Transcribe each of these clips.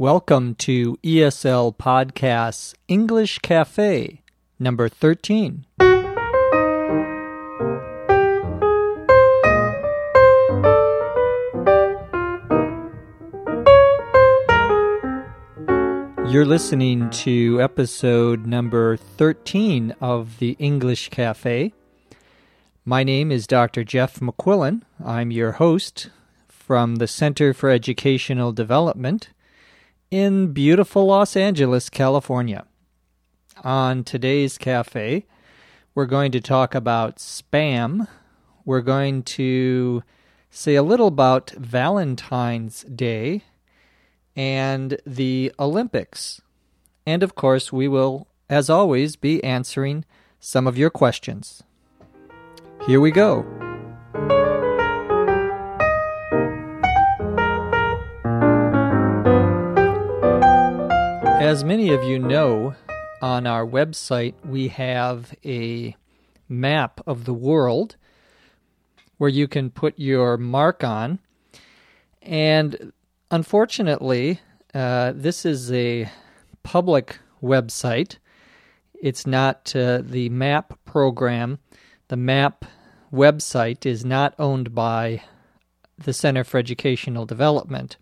Welcome to ESL Podcasts English Cafe, number 13. You're listening to episode number 13 of the English Cafe. My name is Dr. Jeff McQuillan. I'm your host from the Center for Educational Development in beautiful Los Angeles, California. On today's cafe, we're going to talk about spam. We're going to say a little about Valentine's Day and the Olympics. And of course, we will, as always, be answering some of your questions. Here we go. As many of you know, on our website we have a map of the world where you can put your mark on. And Unfortunately, uh, this is a public website. It's not uh, the MAP program. The MAP website is not owned by the Center for Educational Development.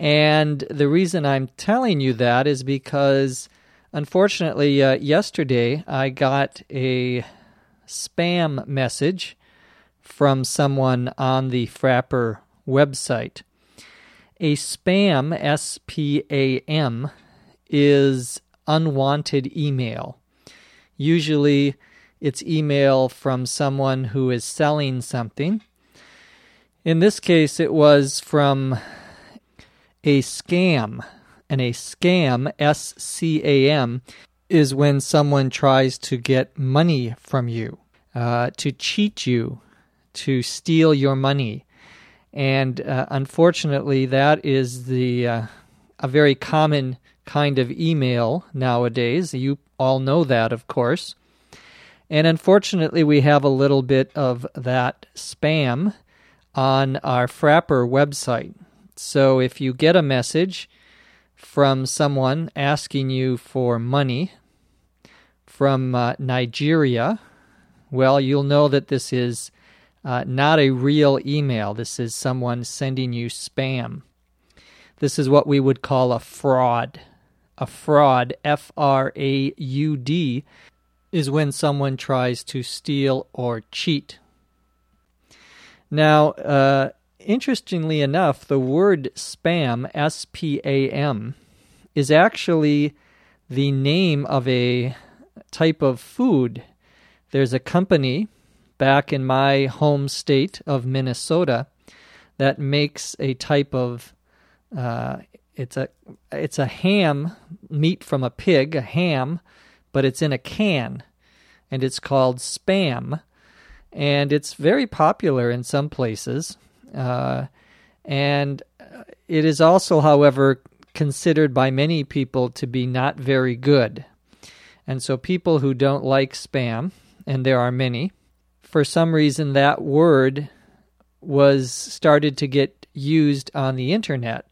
And the reason I'm telling you that is because, unfortunately, uh, yesterday I got a spam message from someone on the Frapper website. A spam, S P A M, is unwanted email. Usually it's email from someone who is selling something. In this case, it was from a scam. And a scam, S C A M, is when someone tries to get money from you, uh, to cheat you, to steal your money. And uh, unfortunately, that is the uh, a very common kind of email nowadays. You all know that, of course. And unfortunately, we have a little bit of that spam on our Frapper website. So if you get a message from someone asking you for money from uh, Nigeria, well, you'll know that this is uh, not a real email. This is someone sending you spam. This is what we would call a fraud. A fraud, F R A U D, is when someone tries to steal or cheat. Now, uh, interestingly enough, the word spam, S P A M, is actually the name of a type of food. There's a company back in my home state of Minnesota that makes a type of uh, it's a it's a ham meat from a pig, a ham, but it's in a can, and it's called spam, and it's very popular in some places, uh, and it is also, however, considered by many people to be not very good, and so people who don't like spam, and there are many, for some reason that word was started to get used on the internet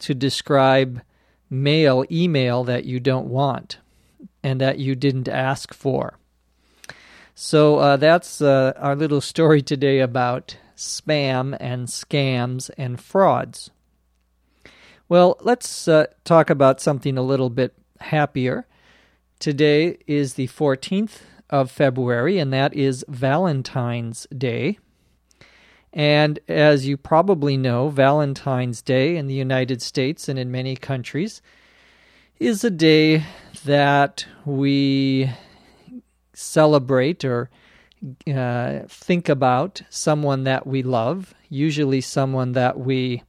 to describe mail, email that you don't want and that you didn't ask for. So uh, that's uh, our little story today about spam and scams and frauds. Well, let's uh, talk about something a little bit happier. Today is the 14th of February, and that is Valentine's Day. And as you probably know, Valentine's Day in the United States and in many countries is a day that we celebrate or uh, think about someone that we love, usually someone that we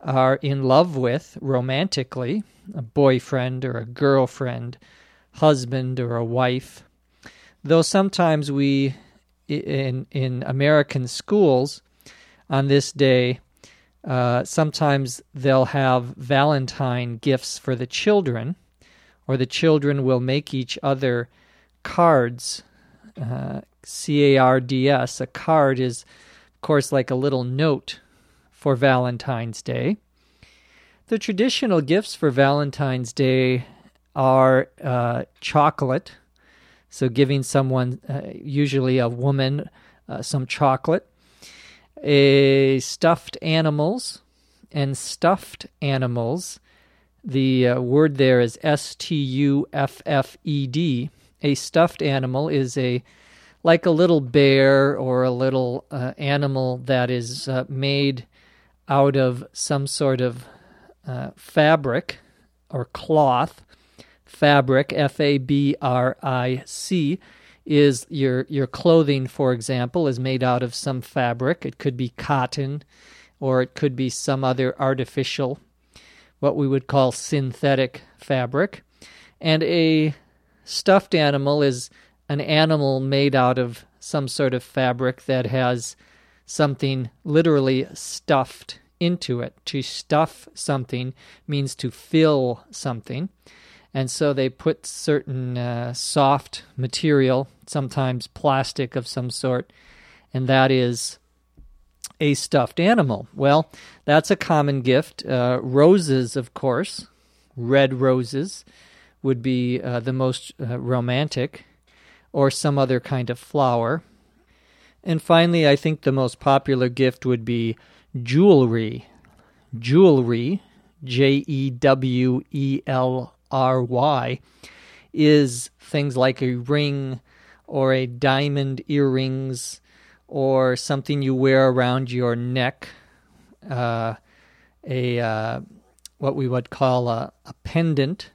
are in love with romantically, a boyfriend or a girlfriend, husband or a wife. Though sometimes we, in in American schools, on this day, uh, sometimes they'll have Valentine gifts for the children, or the children will make each other cards. C A R D S. A card is, of course, like a little note for Valentine's Day. The traditional gifts for Valentine's Day are uh, chocolate, so giving someone, uh, usually a woman, uh, some chocolate, a stuffed animals, and stuffed animals. The uh, word there is S T U F F E D. A stuffed animal is a like a little bear or a little uh, animal that is uh, made out of some sort of uh, fabric or cloth. Fabric, F A B R I C, is your your clothing, for example, is made out of some fabric. It could be cotton, or it could be some other artificial, what we would call synthetic fabric. And a stuffed animal is an animal made out of some sort of fabric that has something literally stuffed into it. To stuff something means to fill something. And so they put certain uh, soft material, sometimes plastic of some sort, and that is a stuffed animal. Well, that's a common gift. Uh, roses, of course, red roses would be uh, the most uh, romantic or some other kind of flower. And finally, I think the most popular gift would be jewelry. Jewelry, J E W E L R Y, is things like a ring or a diamond earrings or something you wear around your neck, uh, a uh, what we would call a, a pendant,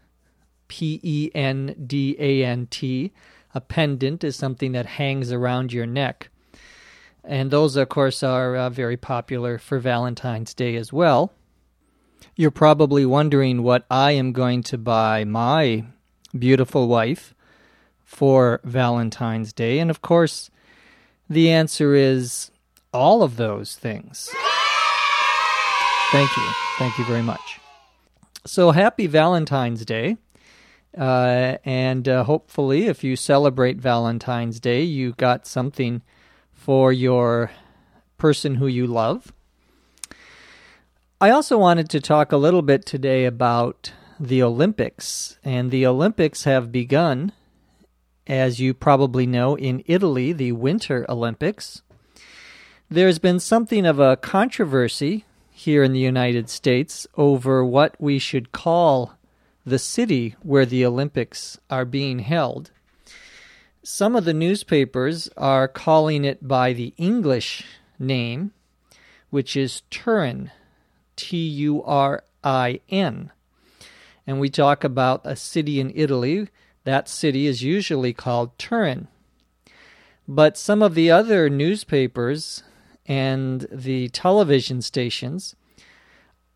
P E N D A N T, a pendant is something that hangs around your neck. And those, of course, are uh, very popular for Valentine's Day as well. You're probably wondering what I am going to buy my beautiful wife for Valentine's Day. And of course, the answer is all of those things. Thank you. Thank you very much. So, happy Valentine's Day. Uh, and uh, hopefully, if you celebrate Valentine's Day, you got something for your person who you love. I also wanted to talk a little bit today about the Olympics. And the Olympics have begun, as you probably know, in Italy, the Winter Olympics. There's been something of a controversy here in the United States over what we should call the city where the Olympics are being held. Some of the newspapers are calling it by the English name, which is Turin, T U R I N. And we talk about a city in Italy. That city is usually called Turin. But some of the other newspapers and the television stations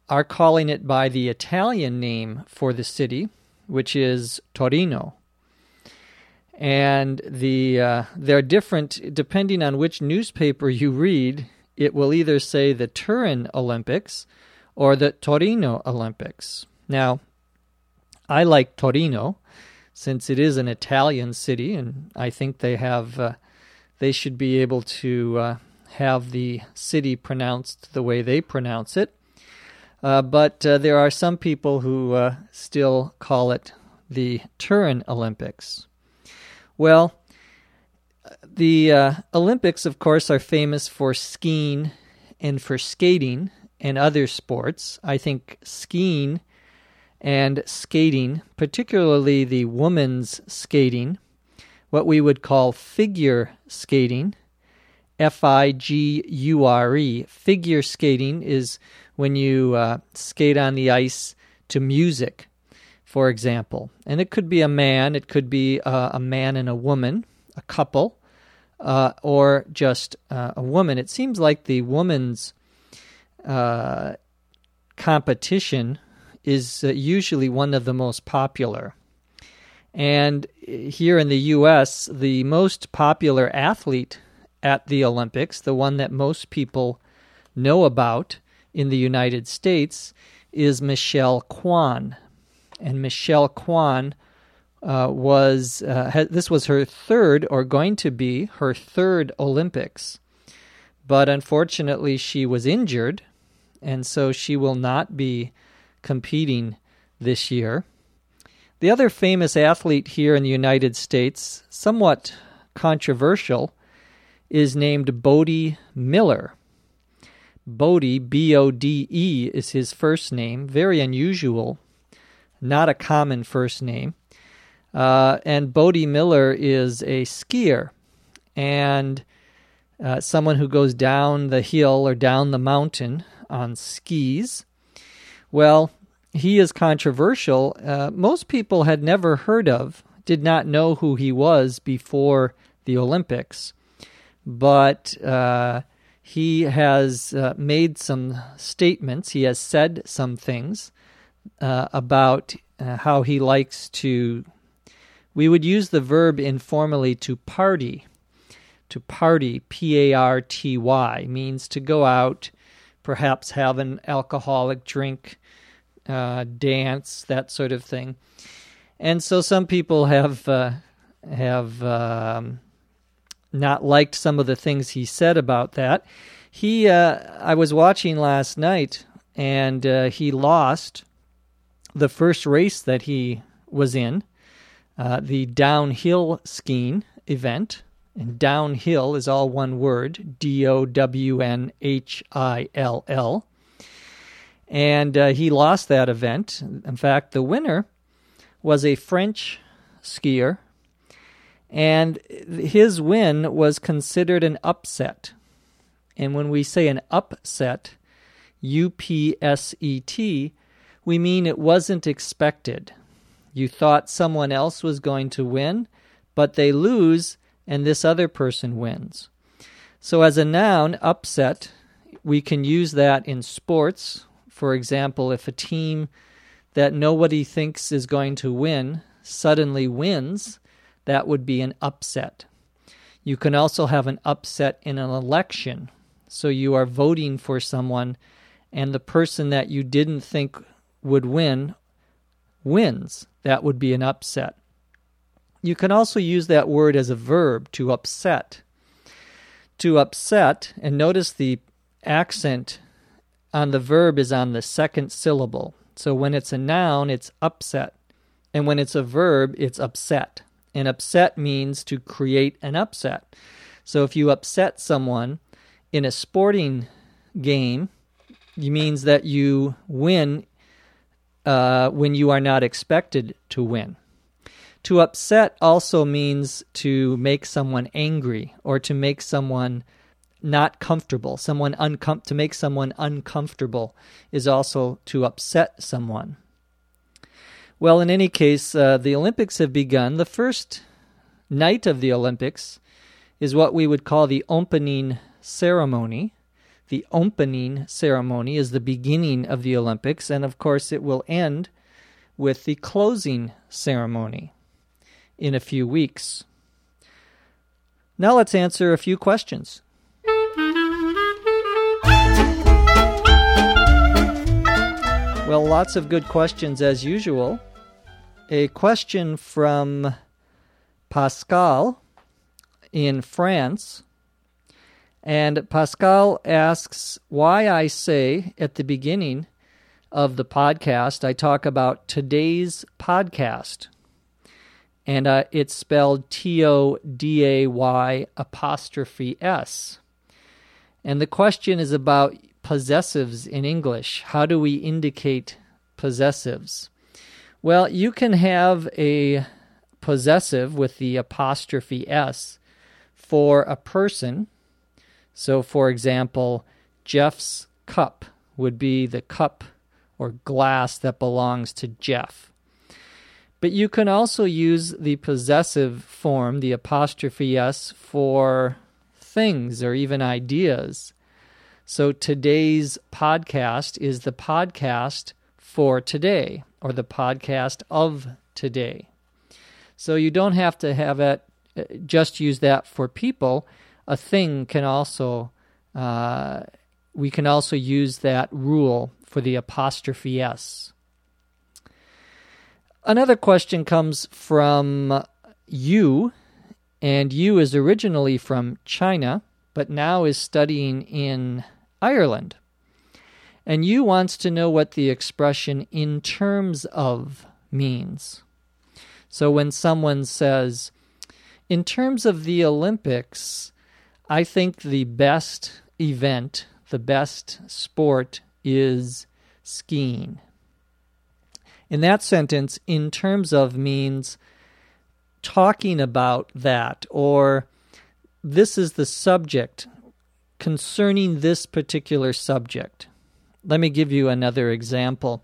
are calling it by the Italian name for the city, which is Torino. And the uh, they're different depending on which newspaper you read. It will either say the Turin Olympics or the Torino Olympics. Now, I like Torino since it is an Italian city, and I think they have uh, they should be able to uh, have the city pronounced the way they pronounce it. Uh, but uh, there are some people who uh, still call it the Turin Olympics. Well, the uh, Olympics, of course, are famous for skiing and for skating and other sports. I think skiing and skating, particularly the women's skating, what we would call figure skating, F I G U R E. Figure skating is when you uh, skate on the ice to music, for example. And it could be a man, it could be uh, a man and a woman, a couple, uh, or just uh, a woman. It seems like the woman's uh, competition is uh, usually one of the most popular. And here in the U.S., the most popular athlete at the Olympics, the one that most people know about, in the United States is Michelle Kwan. And Michelle Kwan uh, was, uh, ha- this was her third, or going to be her third Olympics. But unfortunately, she was injured, and so she will not be competing this year. The other famous athlete here in the United States, somewhat controversial, is named Bode Miller. Bode, B O D E, is his first name. Very unusual, not a common first name. Uh, and Bode Miller is a skier and uh, someone who goes down the hill or down the mountain on skis. Well, he is controversial. Uh, most people had never heard of, did not know who he was before the Olympics. But uh, he has uh, made some statements, he has said some things uh, about uh, how he likes to. We would use the verb informally to party. To party, P A R T Y, means to go out, perhaps have an alcoholic drink, uh, dance, that sort of thing. And so some people have uh, have um, not liked some of the things he said about that. He, uh, I was watching last night, and uh, he lost the first race that he was in, uh, the downhill skiing event. And downhill is all one word D O W N H I L L. And uh, he lost that event. In fact, the winner was a French skier and his win was considered an upset. And when we say an upset, U P S E T, we mean it wasn't expected. You thought someone else was going to win, but they lose and this other person wins. So, as a noun, upset, we can use that in sports. For example, if a team that nobody thinks is going to win suddenly wins, that would be an upset. You can also have an upset in an election. So you are voting for someone, and the person that you didn't think would win wins. That would be an upset. You can also use that word as a verb to upset. To upset, and notice the accent on the verb is on the second syllable. So when it's a noun, it's upset. And when it's a verb, it's upset. And upset means to create an upset. So if you upset someone in a sporting game, it means that you win uh, when you are not expected to win. To upset also means to make someone angry or to make someone not comfortable. Someone uncom- to make someone uncomfortable is also to upset someone. Well, in any case, uh, the Olympics have begun. The first night of the Olympics is what we would call the opening ceremony. The opening ceremony is the beginning of the Olympics, and of course, it will end with the closing ceremony in a few weeks. Now, let's answer a few questions. Well, lots of good questions as usual a question from Pascal in France. And Pascal asks why I say at the beginning of the podcast, I talk about today's podcast. And uh, it's spelled T O D A Y apostrophe S. And the question is about possessives in English. How do we indicate possessives? Well, you can have a possessive with the apostrophe S for a person. So, for example, Jeff's cup would be the cup or glass that belongs to Jeff. But you can also use the possessive form, the apostrophe S, for things or even ideas. So today's podcast is the podcast for today or the podcast of today. So you don't have to have it uh, just use that for people. A thing can also uh, we can also use that rule for the apostrophe s. Another question comes from you, and you is originally from China, but now is studying in Ireland. And you wants to know what the expression in terms of means. So when someone says, in terms of the Olympics, I think the best event, the best sport is skiing. In that sentence, in terms of means talking about that, or this is the subject concerning this particular subject. Let me give you another example.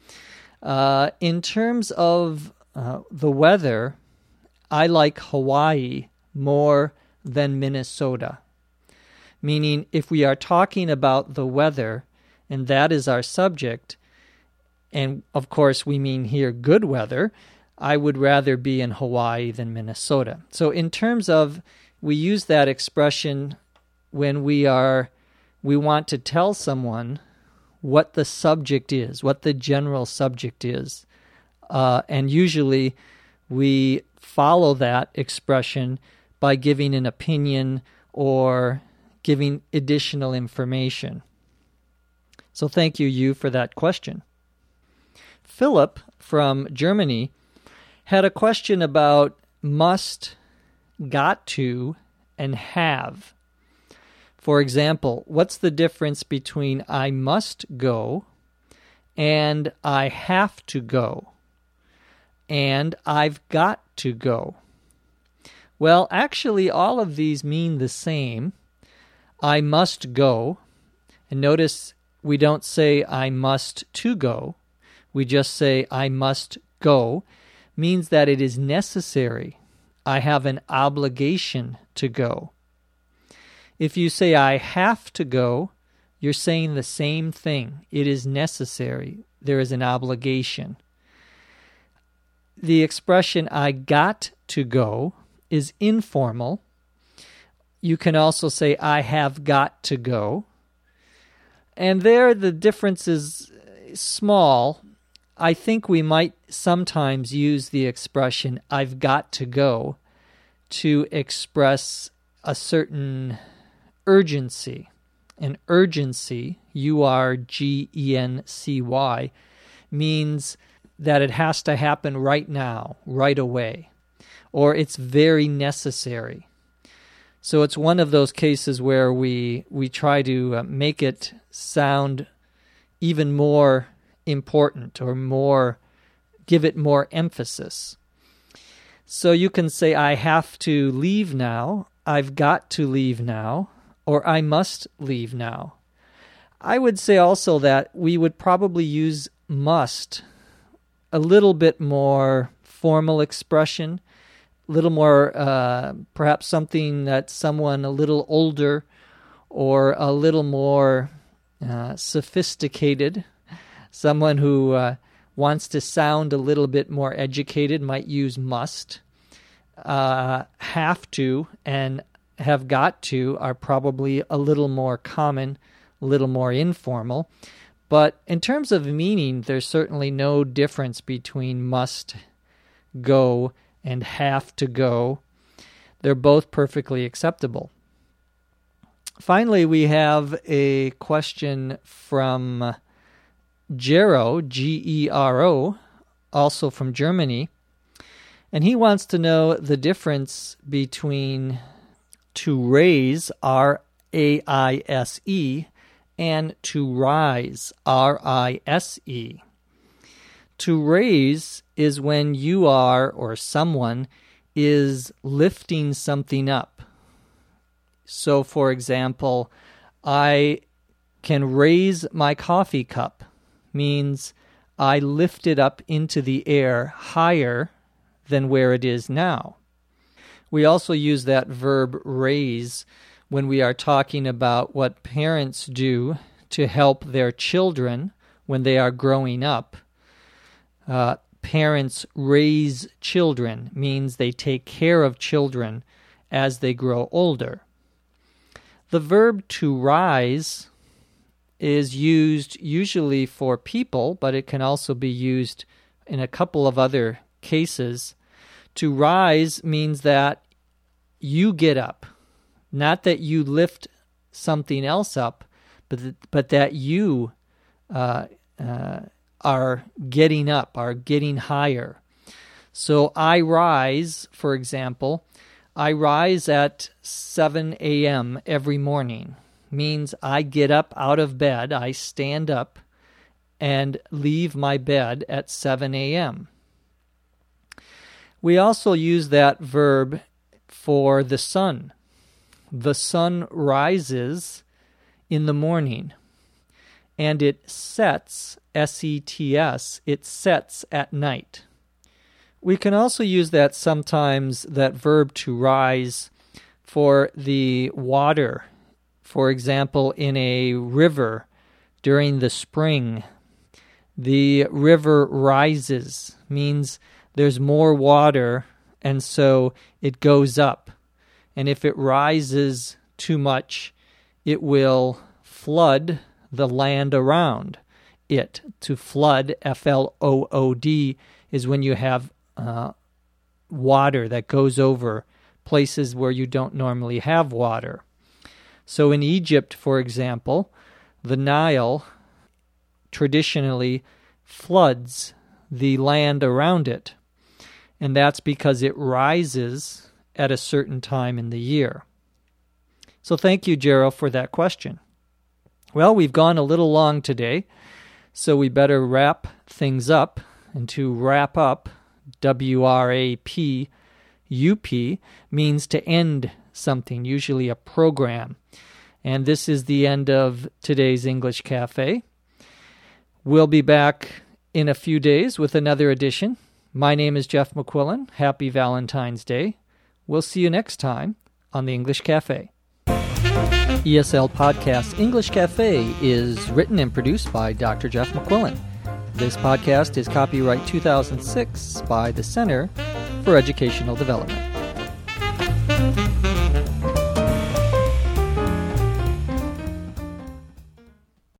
Uh, in terms of uh, the weather, I like Hawaii more than Minnesota. Meaning, if we are talking about the weather, and that is our subject, and of course we mean here good weather, I would rather be in Hawaii than Minnesota. So, in terms of, we use that expression when we are, we want to tell someone what the subject is, what the general subject is. Uh, and usually we follow that expression by giving an opinion or giving additional information. So thank you, you, for that question. Philip from Germany had a question about must, got to, and have. For example, what's the difference between I must go and I have to go and I've got to go? Well, actually, all of these mean the same. I must go. And notice we don't say I must to go. We just say I must go. Means that it is necessary. I have an obligation to go. If you say I have to go, you're saying the same thing. It is necessary. There is an obligation. The expression I got to go is informal. You can also say, I have got to go. And there the difference is small. I think we might sometimes use the expression, I've got to go, to express a certain urgency. An urgency, U R G E N C Y, means that it has to happen right now, right away or it's very necessary. So it's one of those cases where we we try to uh, make it sound even more important or more give it more emphasis. So you can say I have to leave now, I've got to leave now, or I must leave now. I would say also that we would probably use must a little bit more formal expression a little more, uh, perhaps something that someone a little older or a little more uh, sophisticated, someone who uh, wants to sound a little bit more educated might use must. Uh, have to and have got to are probably a little more common, a little more informal. But in terms of meaning, there's certainly no difference between must, go, and have to go. They're both perfectly acceptable. Finally, we have a question from Gero, G E R O, also from Germany. And he wants to know the difference between to raise, R A I S E, and to rise, R I S E. To raise is when you are, or someone is lifting something up. So, for example, I can raise my coffee cup, means I lift it up into the air higher than where it is now. We also use that verb raise when we are talking about what parents do to help their children when they are growing up uh, parents raise children means they take care of children as they grow older. The verb to rise is used usually for people, but it can also be used in a couple of other cases. To rise means that you get up, not that you lift something else up, but, th- but that you uh, uh, are getting up, are getting higher. So I rise, for example, I rise at 7 a.m. every morning. Means I get up out of bed, I stand up and leave my bed at 7 a.m. We also use that verb for the sun. The sun rises in the morning and it sets, S E T S, it sets at night. We can also use that sometimes, that verb to rise, for the water. For example, in a river during the spring, the river rises, means there's more water, and so it goes up. And if it rises too much, it will flood the land around it. To flood, F L O O D, is when you have uh, water that goes over places where you don't normally have water. So in Egypt, for example, the Nile traditionally floods the land around it, and that's because it rises at a certain time in the year. So thank you, Gerald, for that question. Well, we've gone a little long today, so we better wrap things up. And to wrap up, W R A P U P means to end something, usually a program. And this is the end of today's English Cafe. We'll be back in a few days with another edition. My name is Jeff McQuillan. Happy Valentine's Day. We'll see you next time on the English Cafe. ESL Podcast English Cafe is written and produced by Dr. Jeff McQuillan. This podcast is copyright 2006 by the Center for Educational Development.